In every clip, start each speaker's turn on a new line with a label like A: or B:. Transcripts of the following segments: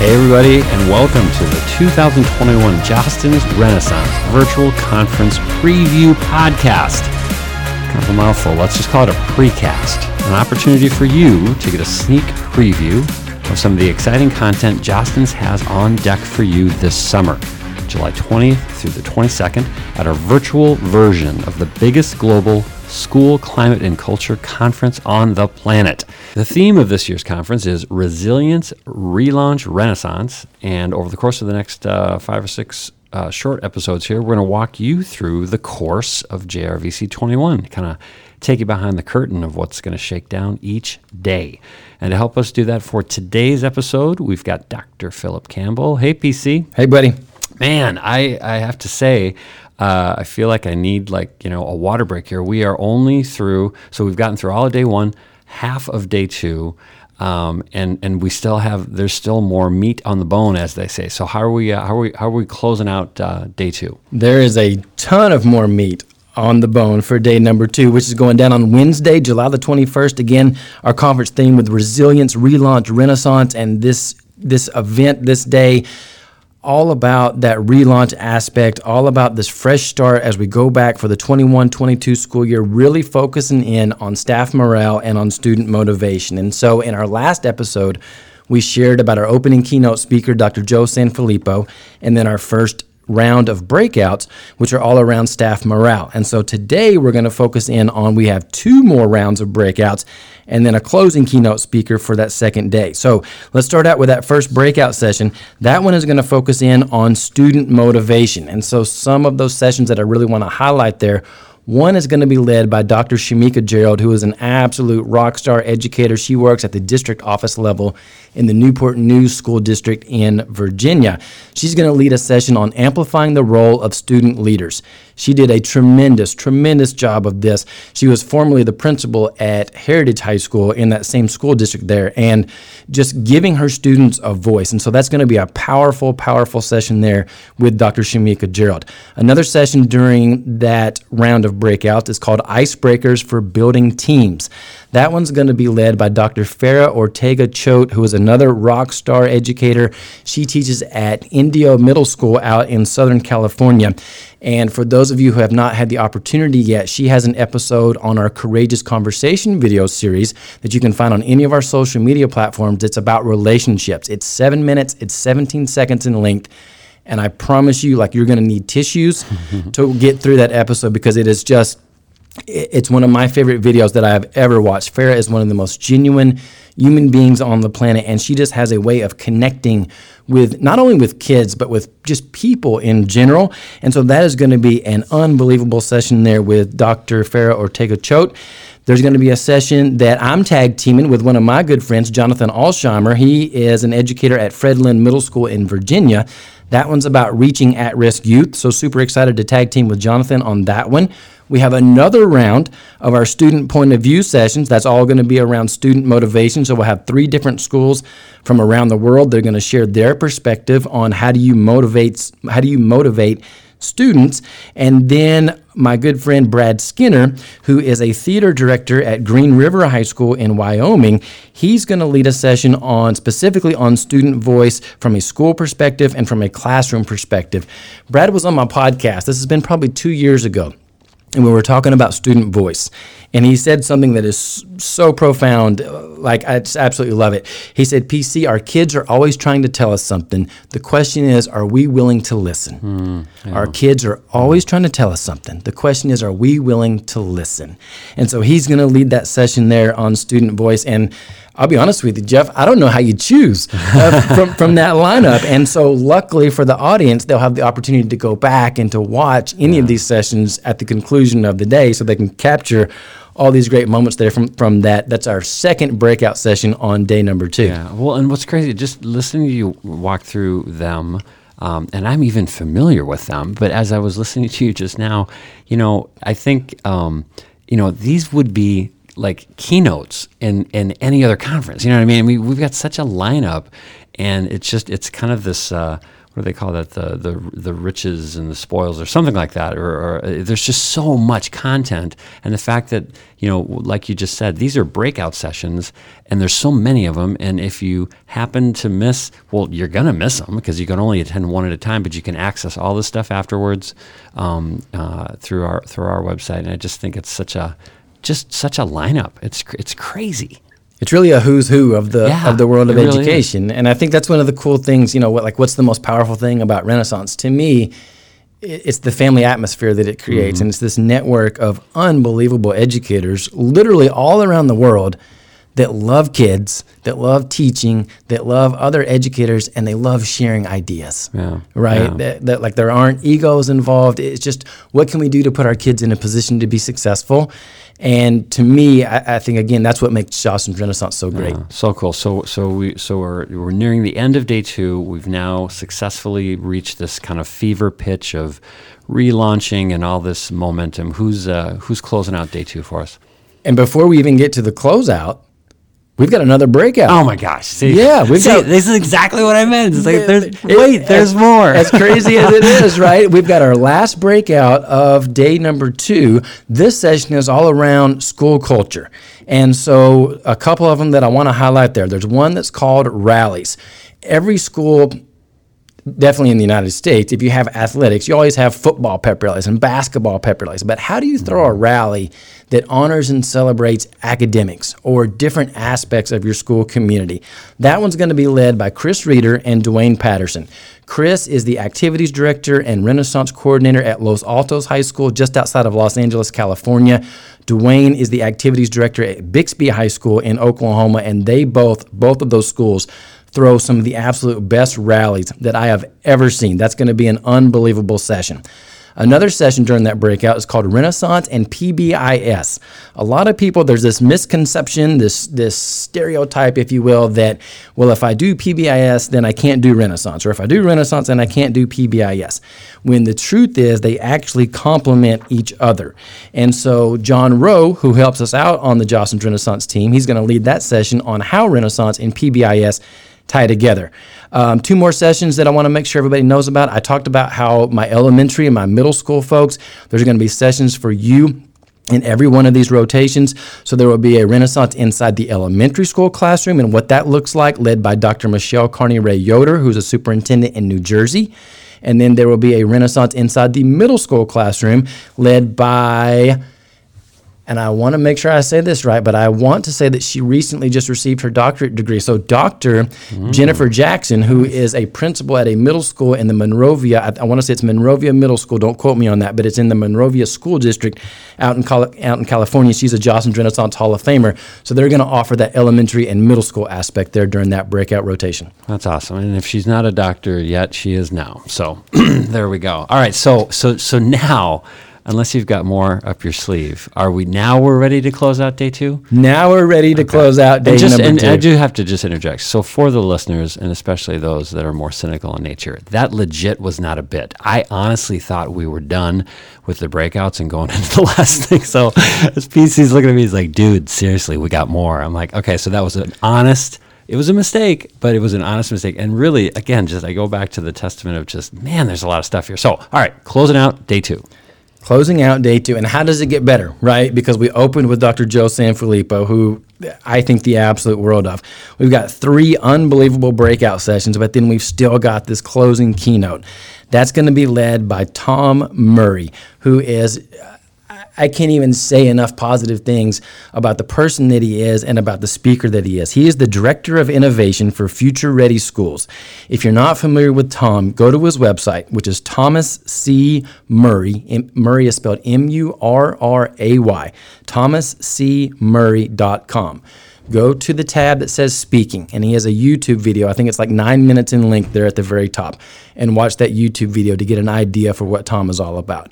A: Hey, everybody, and welcome to the 2021 Jostens Renaissance Virtual Conference Preview Podcast. Kind of a mouthful. Let's just call it a precast. An opportunity for you to get a sneak preview of some of the exciting content Jostens has on deck for you this summer, July 20th through the 22nd, at our virtual version of the biggest global school climate and culture conference on the planet. The theme of this year's conference is Resilience, Relaunch, Renaissance. And over the course of the next uh, five or six uh, short episodes here, we're going to walk you through the course of JRVC 21, kind of take you behind the curtain of what's going to shake down each day. And to help us do that for today's episode, we've got Dr. Philip Campbell. Hey, PC.
B: Hey, buddy.
A: Man, I, I have to say, uh, I feel like I need like you know a water break here. We are only through, so we've gotten through all of day one, half of day two, um, and and we still have there's still more meat on the bone, as they say. So how are we uh, how are we how are we closing out uh, day two?
B: There is a ton of more meat on the bone for day number two, which is going down on Wednesday, July the 21st. Again, our conference theme with resilience, relaunch, renaissance, and this this event this day all about that relaunch aspect, all about this fresh start as we go back for the 21 22 school year, really focusing in on staff morale and on student motivation. And so, in our last episode, we shared about our opening keynote speaker, Dr. Joe Sanfilippo, and then our first round of breakouts, which are all around staff morale. And so today we're going to focus in on we have two more rounds of breakouts and then a closing keynote speaker for that second day. So let's start out with that first breakout session. That one is going to focus in on student motivation. And so some of those sessions that I really want to highlight there one is going to be led by Dr. Shamika Gerald, who is an absolute rock star educator. She works at the district office level in the Newport News School District in Virginia. She's going to lead a session on amplifying the role of student leaders. She did a tremendous, tremendous job of this. She was formerly the principal at Heritage High School in that same school district there, and just giving her students a voice. And so that's going to be a powerful, powerful session there with Dr. Shamika Gerald. Another session during that round of breakouts is called Icebreakers for Building Teams. That one's going to be led by Dr. Farah Ortega Choate, who is another rock star educator. She teaches at Indio Middle School out in Southern California. And for those of you who have not had the opportunity yet, she has an episode on our Courageous Conversation video series that you can find on any of our social media platforms. It's about relationships. It's seven minutes, it's 17 seconds in length. And I promise you, like, you're going to need tissues to get through that episode because it is just it's one of my favorite videos that I have ever watched. Farah is one of the most genuine human beings on the planet, and she just has a way of connecting with not only with kids but with just people in general. And so that is going to be an unbelievable session there with Dr. Farah Ortega Choate. There's going to be a session that I'm tag teaming with one of my good friends, Jonathan Alsheimer. He is an educator at Fred Lynn Middle School in Virginia. That one's about reaching at risk youth. So, super excited to tag team with Jonathan on that one. We have another round of our student point of view sessions. That's all going to be around student motivation. So we'll have three different schools from around the world. They're going to share their perspective on how do you motivate how do you motivate students. And then my good friend Brad Skinner, who is a theater director at Green River High School in Wyoming, he's going to lead a session on specifically on student voice from a school perspective and from a classroom perspective. Brad was on my podcast. This has been probably two years ago and we were talking about student voice. And he said something that is so profound like i just absolutely love it. He said pc our kids are always trying to tell us something. The question is are we willing to listen? Mm, yeah. our kids are always trying to tell us something. The question is are we willing to listen? And so he's going to lead that session there on student voice. And I'll be honest with you, Jeff. I don't know how you choose uh, from, from that lineup. And so, luckily for the audience, they'll have the opportunity to go back and to watch any yeah. of these sessions at the conclusion of the day so they can capture all these great moments there from, from that. That's our second breakout session on day number two.
A: Yeah. Well, and what's crazy, just listening to you walk through them. Um, and I'm even familiar with them. But as I was listening to you just now, you know, I think, um, you know, these would be like keynotes in in any other conference. You know what I mean? I mean, we've got such a lineup, and it's just it's kind of this. Uh, what do they call that the the the riches and the spoils or something like that or, or uh, there's just so much content and the fact that you know like you just said these are breakout sessions and there's so many of them and if you happen to miss well you're gonna miss them because you can only attend one at a time but you can access all this stuff afterwards um, uh, through our through our website and I just think it's such a just such a lineup it's it's crazy
B: it's really a who's who of the
A: Yeah,
B: of the world of
A: really
B: education, and I think that's one of the cool things. You know, what like what's the most powerful thing about Renaissance to me? It's the family atmosphere that it creates,
A: Mm-hmm.
B: and it's this network of unbelievable educators, literally all around the world, that love kids, that love teaching, that love other educators, and they love sharing ideas.
A: Yeah,
B: Right.
A: yeah.
B: That, that like there aren't egos involved. It's just what can we do to put our kids in a position to be successful. And to me, I, I think again that's what makes Jostens Renaissance so great.
A: Yeah, so cool. So so we so we're we're nearing the end of day two. We've now successfully reached this kind of fever pitch of relaunching and all this momentum. Who's uh, who's closing out day two for us?
B: And before we even get to the closeout, we've got another breakout.
A: Oh my gosh! See,
B: Yeah, we've
A: see,
B: got-
A: this is exactly what I meant. It's like there's
B: It-
A: wait, there's
B: as-
A: more.
B: As crazy as it is, right? We've got our last breakout of day number two. This session is all around school culture. And so, a couple of them that I want to highlight there. There's one that's called rallies. Every school definitely in the United States, if you have athletics, you always have football pep rallies and basketball pep rallies. But how do you throw a rally that honors and celebrates academics or different aspects of your school community? That one's going to be led by Chris Reeder and Dwayne Patterson. Chris is the activities director and Renaissance coordinator at Los Altos High School, just outside of Los Angeles, California. Dwayne is the activities director at Bixby High School in Oklahoma, and they both, both of those schools, throw some of the absolute best rallies that I have ever seen. That's going to be an unbelievable session. Another session during that breakout is called Renaissance and PBIS. A lot of people, there's this misconception, this this stereotype, if you will, that well, if I do PBIS, then I can't do Renaissance, or if I do Renaissance, then I can't do PBIS. When the truth is, they actually complement each other. And so John Rowe, who helps us out on the Jostens Renaissance team, he's going to lead that session on how Renaissance and PBIS tie together. Um, two more sessions that I want to make sure everybody knows about. I talked about how my elementary and my middle school folks, there's going to be sessions for you in every one of these rotations. So there will be a Renaissance inside the elementary school classroom and what that looks like, led by Dr. Michelle Carney Ray Yoder, who's a superintendent in New Jersey. And then there will be a Renaissance inside the middle school classroom, led by and I want to make sure I say this right, but I want to say that she recently just received her doctorate degree. So, Dr. Mm. Jennifer Jackson, who is a principal at a middle school in the Monrovia, I, I want to say it's Monrovia Middle School. Don't quote me on that, but it's in the Monrovia School District out in out in California. She's a Jostens Renaissance Hall of Famer. So they're going to offer that elementary and middle school aspect there during that breakout rotation.
A: That's awesome. And if she's not a doctor yet, she is now. So there we go. All right. So so so now, unless you've got more up your sleeve, are we now we're ready to close out day two?
B: Now we're ready to close out day
A: and just
B: number
A: and
B: two.
A: I do have to just interject. So for the listeners, and especially those that are more cynical in nature, that legit was not a bit. I honestly thought we were done with the breakouts and going into the last thing. So as PC's looking at me, he's like, "Dude, seriously, we got more." I'm like, "Okay, so that was an honest." It was a mistake, but it was an honest mistake. And really, again, just I go back to the testament of just, man, there's a lot of stuff here. So, all right, closing out day two.
B: Closing out day two. And how does it get better, right? Because we opened with Dr. Joe Sanfilippo, who I think the absolute world of. We've got three unbelievable breakout sessions, but then we've still got this closing keynote. That's going to be led by Tom Murray, who is. I can't even say enough positive things about the person that he is and about the speaker that he is. He is the Director of Innovation for Future Ready Schools. If you're not familiar with Tom, go to his website, which is Thomas C. Murray. Murray is spelled M U R R A Y. ThomasCMurray.com. Go to the tab that says speaking, and he has a YouTube video. I think it's like nine minutes in length there at the very top. And watch that YouTube video to get an idea for what Tom is all about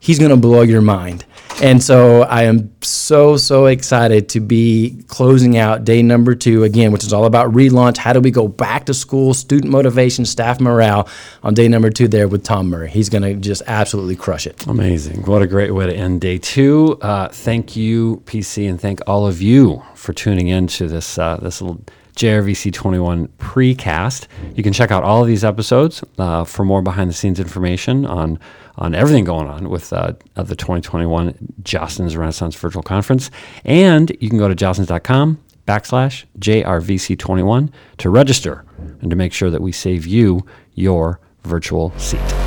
B: he's going to blow your mind. And so I am so, so excited to be closing out day number two again, which is all about relaunch. How do we go back to school, student motivation, staff morale on day number two there with Tom Murray? He's going to just absolutely crush it.
A: Amazing. What a great way to end day two. Uh, thank you, PC, and thank all of you for tuning in to this, uh, this little JRVC21 precast. You can check out all of these episodes uh, for more behind the scenes information on on everything going on with uh, the 2021 Jostens Renaissance Virtual Conference. And you can go to jostens.com backslash JRVC21 to register and to make sure that we save you your virtual seat.